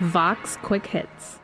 Vox Quick Hits.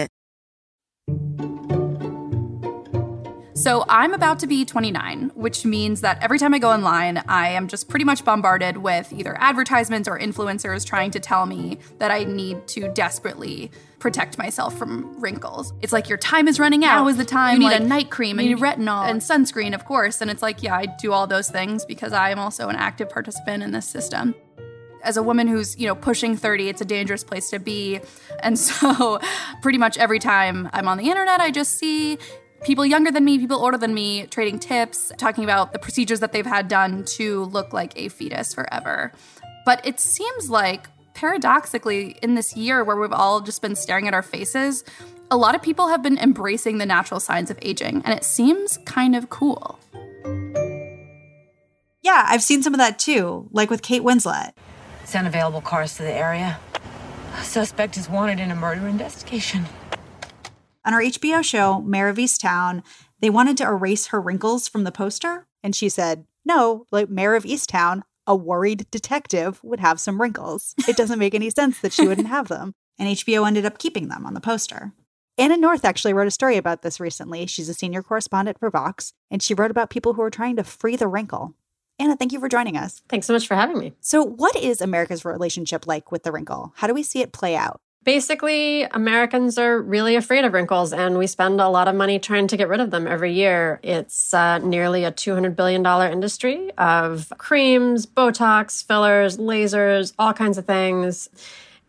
So I'm about to be 29, which means that every time I go online, I am just pretty much bombarded with either advertisements or influencers trying to tell me that I need to desperately protect myself from wrinkles. It's like your time is running out. Now is the time. You need like, a night cream and retinol and sunscreen, of course. And it's like, yeah, I do all those things because I am also an active participant in this system as a woman who's you know pushing 30 it's a dangerous place to be and so pretty much every time i'm on the internet i just see people younger than me, people older than me, trading tips, talking about the procedures that they've had done to look like a fetus forever. But it seems like, paradoxically, in this year where we've all just been staring at our faces, a lot of people have been embracing the natural signs of aging, and it seems kind of cool. Yeah, I've seen some of that too, like with Kate Winslet. Send available cars to the area. suspect is wanted in a murder investigation. On our HBO show, Mare of Easttown, they wanted to erase her wrinkles from the poster. And she said, no, like Mare of Easttown, a worried detective would have some wrinkles. It doesn't make any sense that she wouldn't have them. And HBO ended up keeping them on the poster. Anna North actually wrote a story about this recently. She's a senior correspondent for Vox, and she wrote about people who are trying to free the wrinkle. Anna, thank you for joining us. Thanks so much for having me. So, what is America's relationship like with the wrinkle? How do we see it play out? Basically, Americans are really afraid of wrinkles, and we spend a lot of money trying to get rid of them every year. It's uh, nearly a $200 billion industry of creams, Botox, fillers, lasers, all kinds of things.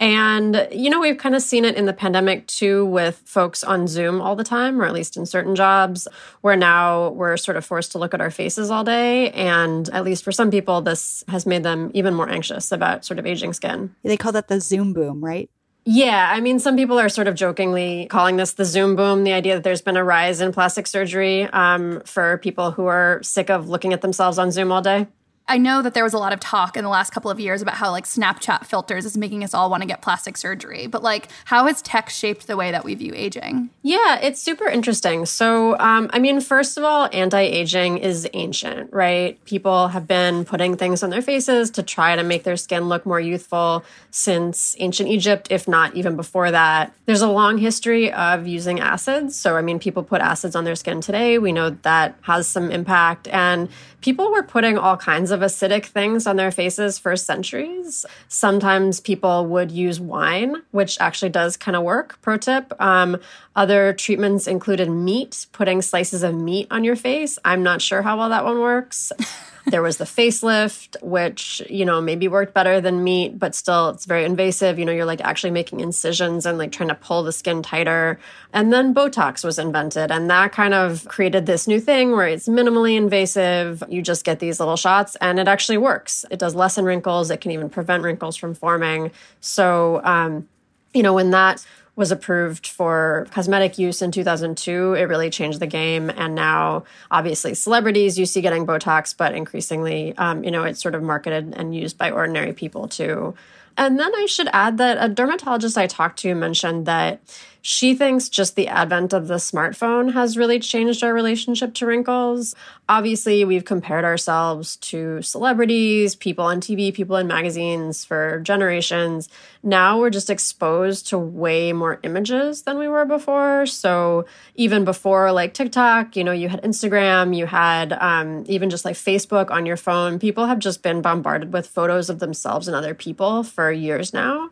And, you know, we've kind of seen it in the pandemic too with folks on Zoom all the time, or at least in certain jobs, where now we're sort of forced to look at our faces all day. And at least for some people, this has made them even more anxious about sort of aging skin. They call that the Zoom boom, right? Yeah, I mean, some people are sort of jokingly calling this the Zoom boom, the idea that there's been a rise in plastic surgery um, for people who are sick of looking at themselves on Zoom all day. I know that there was a lot of talk in the last couple of years about how like Snapchat filters is making us all want to get plastic surgery. But like, how has tech shaped the way that we view aging? Yeah, it's super interesting. So, um, I mean, first of all, anti-aging is ancient, right? People have been putting things on their faces to try to make their skin look more youthful since ancient Egypt, if not even before that. There's a long history of using acids. So, I mean, people put acids on their skin today. We know that has some impact and people were putting all kinds of acidic things on their faces for centuries. Sometimes people would use wine, which actually does kind of work. Pro tip. Um, other treatments included meat, putting slices of meat on your face. I'm not sure how well that one works. there was the facelift, which, you know, maybe worked better than meat, but still it's very invasive. You know, you're like actually making incisions and like trying to pull the skin tighter. And then Botox was invented, and that kind of created this new thing where it's minimally invasive. You just get these little shots, and it actually works. It does lessen wrinkles, it can even prevent wrinkles from forming. So, um, you know, when that was approved for cosmetic use in 2002, it really changed the game. And now, obviously, celebrities you see getting Botox, but increasingly, um, you know, it's sort of marketed and used by ordinary people too. And then I should add that a dermatologist I talked to mentioned that she thinks just the advent of the smartphone has really changed our relationship to wrinkles. Obviously, we've compared ourselves to celebrities, people on TV, people in magazines for generations. Now we're just exposed to way more images than we were before. So even before like TikTok, you know, you had Instagram, you had um, even just like Facebook on your phone. People have just been bombarded with photos of themselves and other people for years now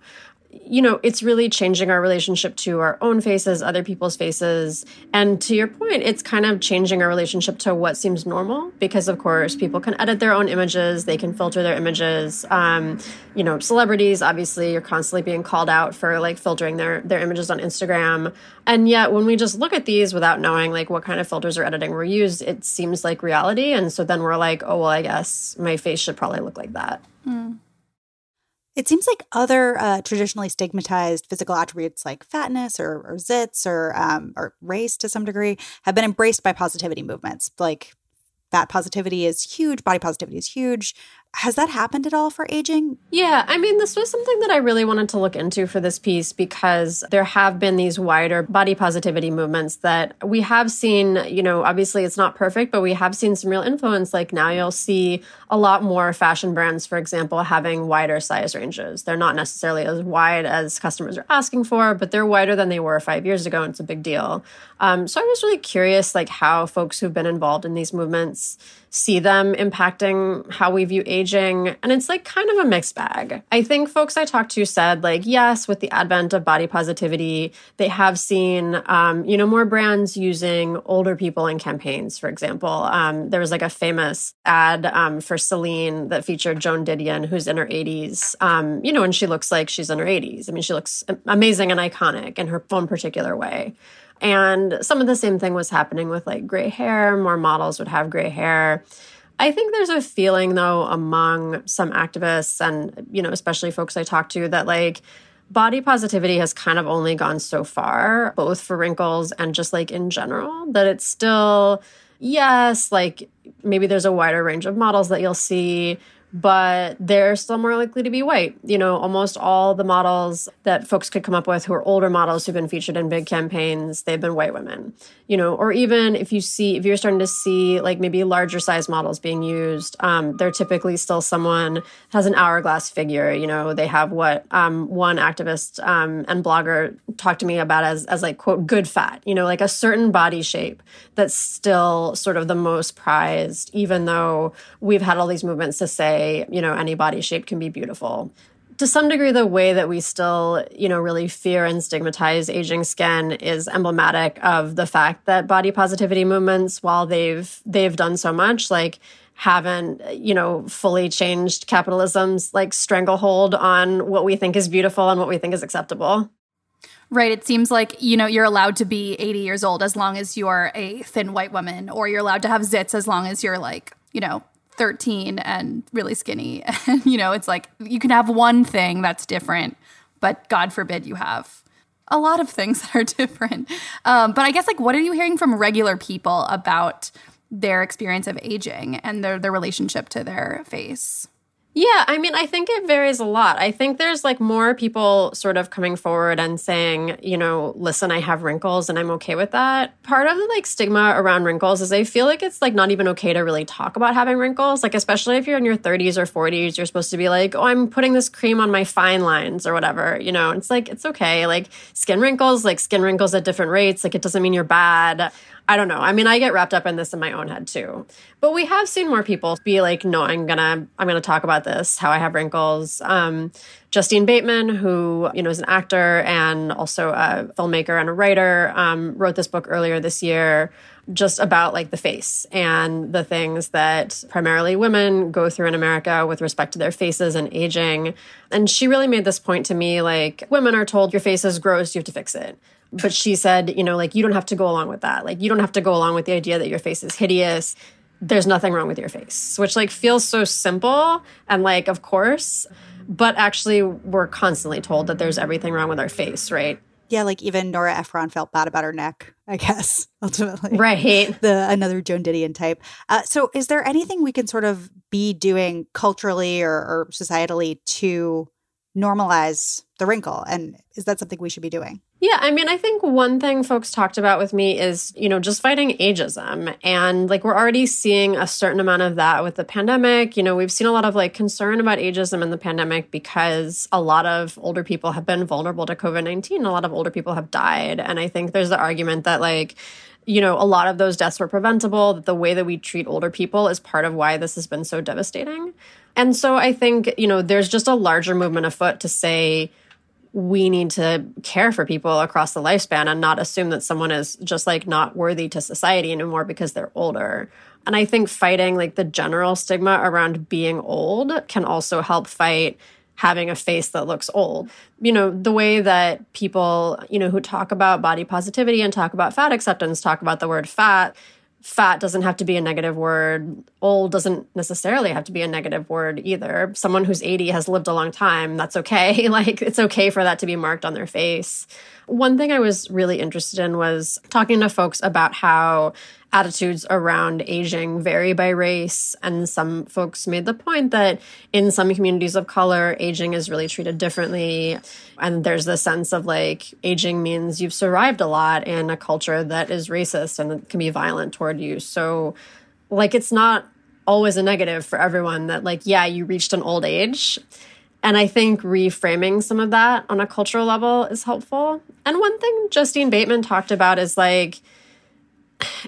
you know, it's really changing our relationship to our own faces, other people's faces. And to your point, it's kind of changing our relationship to what seems normal because, of course, people can edit their own images, they can filter their images. Um, you know, celebrities, obviously, you're constantly being called out for like filtering their, their images on Instagram. And yet, when we just look at these without knowing like what kind of filters or editing were used, it seems like reality. And so then we're like, oh, well, I guess my face should probably look like that. Mm. It seems like other uh, traditionally stigmatized physical attributes like fatness or, or zits or um, or race to some degree have been embraced by positivity movements. Like fat positivity is huge, body positivity is huge. Has that happened at all for aging? Yeah, I mean, this was something that I really wanted to look into for this piece because there have been these wider body positivity movements that we have seen. You know, obviously it's not perfect, but we have seen some real influence. Like now you'll see a lot more fashion brands, for example, having wider size ranges. They're not necessarily as wide as customers are asking for, but they're wider than they were five years ago, and it's a big deal. Um, so I was really curious, like how folks who've been involved in these movements see them impacting how we view aging. And it's like kind of a mixed bag. I think folks I talked to said, like, yes, with the advent of body positivity, they have seen, um, you know, more brands using older people in campaigns, for example. Um, there was like a famous ad um, for Celine that featured Joan Didion, who's in her 80s, um, you know, and she looks like she's in her 80s. I mean, she looks amazing and iconic in her own particular way. And some of the same thing was happening with like gray hair. More models would have gray hair. I think there's a feeling though among some activists and, you know, especially folks I talk to that like body positivity has kind of only gone so far, both for wrinkles and just like in general, that it's still, yes, like maybe there's a wider range of models that you'll see but they're still more likely to be white. You know, almost all the models that folks could come up with who are older models who've been featured in big campaigns, they've been white women. You know, or even if you see, if you're starting to see like maybe larger size models being used, um, they're typically still someone has an hourglass figure. You know, they have what um, one activist um, and blogger talked to me about as as like quote good fat. You know, like a certain body shape that's still sort of the most prized, even though we've had all these movements to say you know, any body shape can be beautiful. To some degree, the way that we still, you know, really fear and stigmatize aging skin is emblematic of the fact that body positivity movements, while they've they've done so much, like haven't you know fully changed capitalism's like stranglehold on what we think is beautiful and what we think is acceptable Right. It seems like, you know, you're allowed to be 80 years old as long as you're a thin white woman, or you're allowed to have zits as long as you're like, you know, 13 and really skinny. And, you know, it's like you can have one thing that's different, but God forbid you have a lot of things that are different. Um, but I guess, like, what are you hearing from regular people about their experience of aging and their, their relationship to their face? Yeah, I mean, I think it varies a lot. I think there's like more people sort of coming forward and saying, you know, listen, I have wrinkles and I'm okay with that. Part of the like stigma around wrinkles is I feel like it's like not even okay to really talk about having wrinkles. Like, especially if you're in your 30s or 40s, you're supposed to be like, oh, I'm putting this cream on my fine lines or whatever. You know, it's like, it's okay. Like, skin wrinkles, like skin wrinkles at different rates, like, it doesn't mean you're bad. I don't know. I mean, I get wrapped up in this in my own head too. But we have seen more people be like, "No, I'm gonna, I'm gonna talk about this. How I have wrinkles." Um, Justine Bateman, who you know is an actor and also a filmmaker and a writer, um, wrote this book earlier this year just about like the face and the things that primarily women go through in America with respect to their faces and aging. And she really made this point to me like women are told your face is gross, you have to fix it but she said, you know, like you don't have to go along with that. Like you don't have to go along with the idea that your face is hideous. There's nothing wrong with your face, which like feels so simple and like of course, but actually we're constantly told that there's everything wrong with our face, right? Yeah, like even Nora Ephron felt bad about her neck, I guess, ultimately. Right. The another Joan Didion type. Uh, so is there anything we can sort of be doing culturally or, or societally to normalize the wrinkle? And is that something we should be doing? Yeah, I mean, I think one thing folks talked about with me is, you know, just fighting ageism. And like we're already seeing a certain amount of that with the pandemic. You know, we've seen a lot of like concern about ageism in the pandemic because a lot of older people have been vulnerable to COVID 19. A lot of older people have died. And I think there's the argument that like, you know, a lot of those deaths were preventable, that the way that we treat older people is part of why this has been so devastating. And so I think, you know, there's just a larger movement afoot to say, we need to care for people across the lifespan and not assume that someone is just like not worthy to society anymore because they're older. And I think fighting like the general stigma around being old can also help fight having a face that looks old. You know, the way that people, you know, who talk about body positivity and talk about fat acceptance talk about the word fat fat doesn't have to be a negative word. Old doesn't necessarily have to be a negative word either. Someone who's 80 has lived a long time. That's okay. Like, it's okay for that to be marked on their face. One thing I was really interested in was talking to folks about how attitudes around aging vary by race. And some folks made the point that in some communities of color, aging is really treated differently. And there's this sense of like aging means you've survived a lot in a culture that is racist and can be violent toward you. So, like, it's not always a negative for everyone that, like, yeah, you reached an old age. And I think reframing some of that on a cultural level is helpful. And one thing Justine Bateman talked about is like,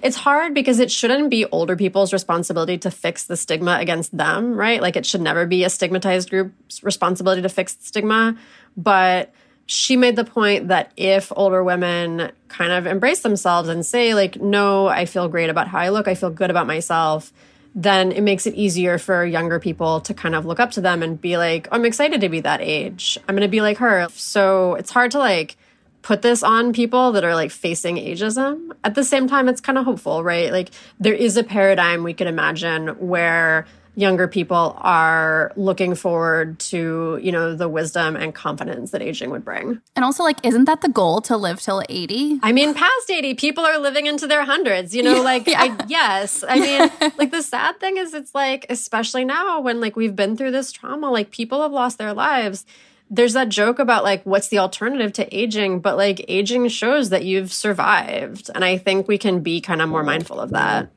it's hard because it shouldn't be older people's responsibility to fix the stigma against them, right? Like it should never be a stigmatized group's responsibility to fix the stigma. But she made the point that if older women kind of embrace themselves and say, like, no, I feel great about how I look, I feel good about myself, then it makes it easier for younger people to kind of look up to them and be like, I'm excited to be that age. I'm going to be like her. So it's hard to like, put this on people that are like facing ageism. At the same time, it's kind of hopeful, right? Like there is a paradigm we could imagine where younger people are looking forward to, you know, the wisdom and confidence that aging would bring. And also like isn't that the goal to live till 80? I mean, past 80, people are living into their hundreds, you know, like yeah. I yes. I mean, like the sad thing is it's like especially now when like we've been through this trauma, like people have lost their lives there's that joke about like what's the alternative to aging but like aging shows that you've survived and i think we can be kind of more mindful of that.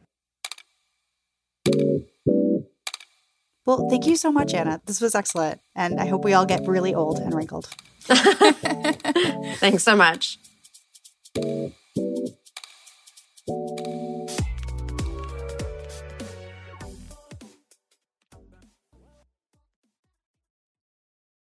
Well thank you so much anna. This was excellent and i hope we all get really old and wrinkled. Thanks so much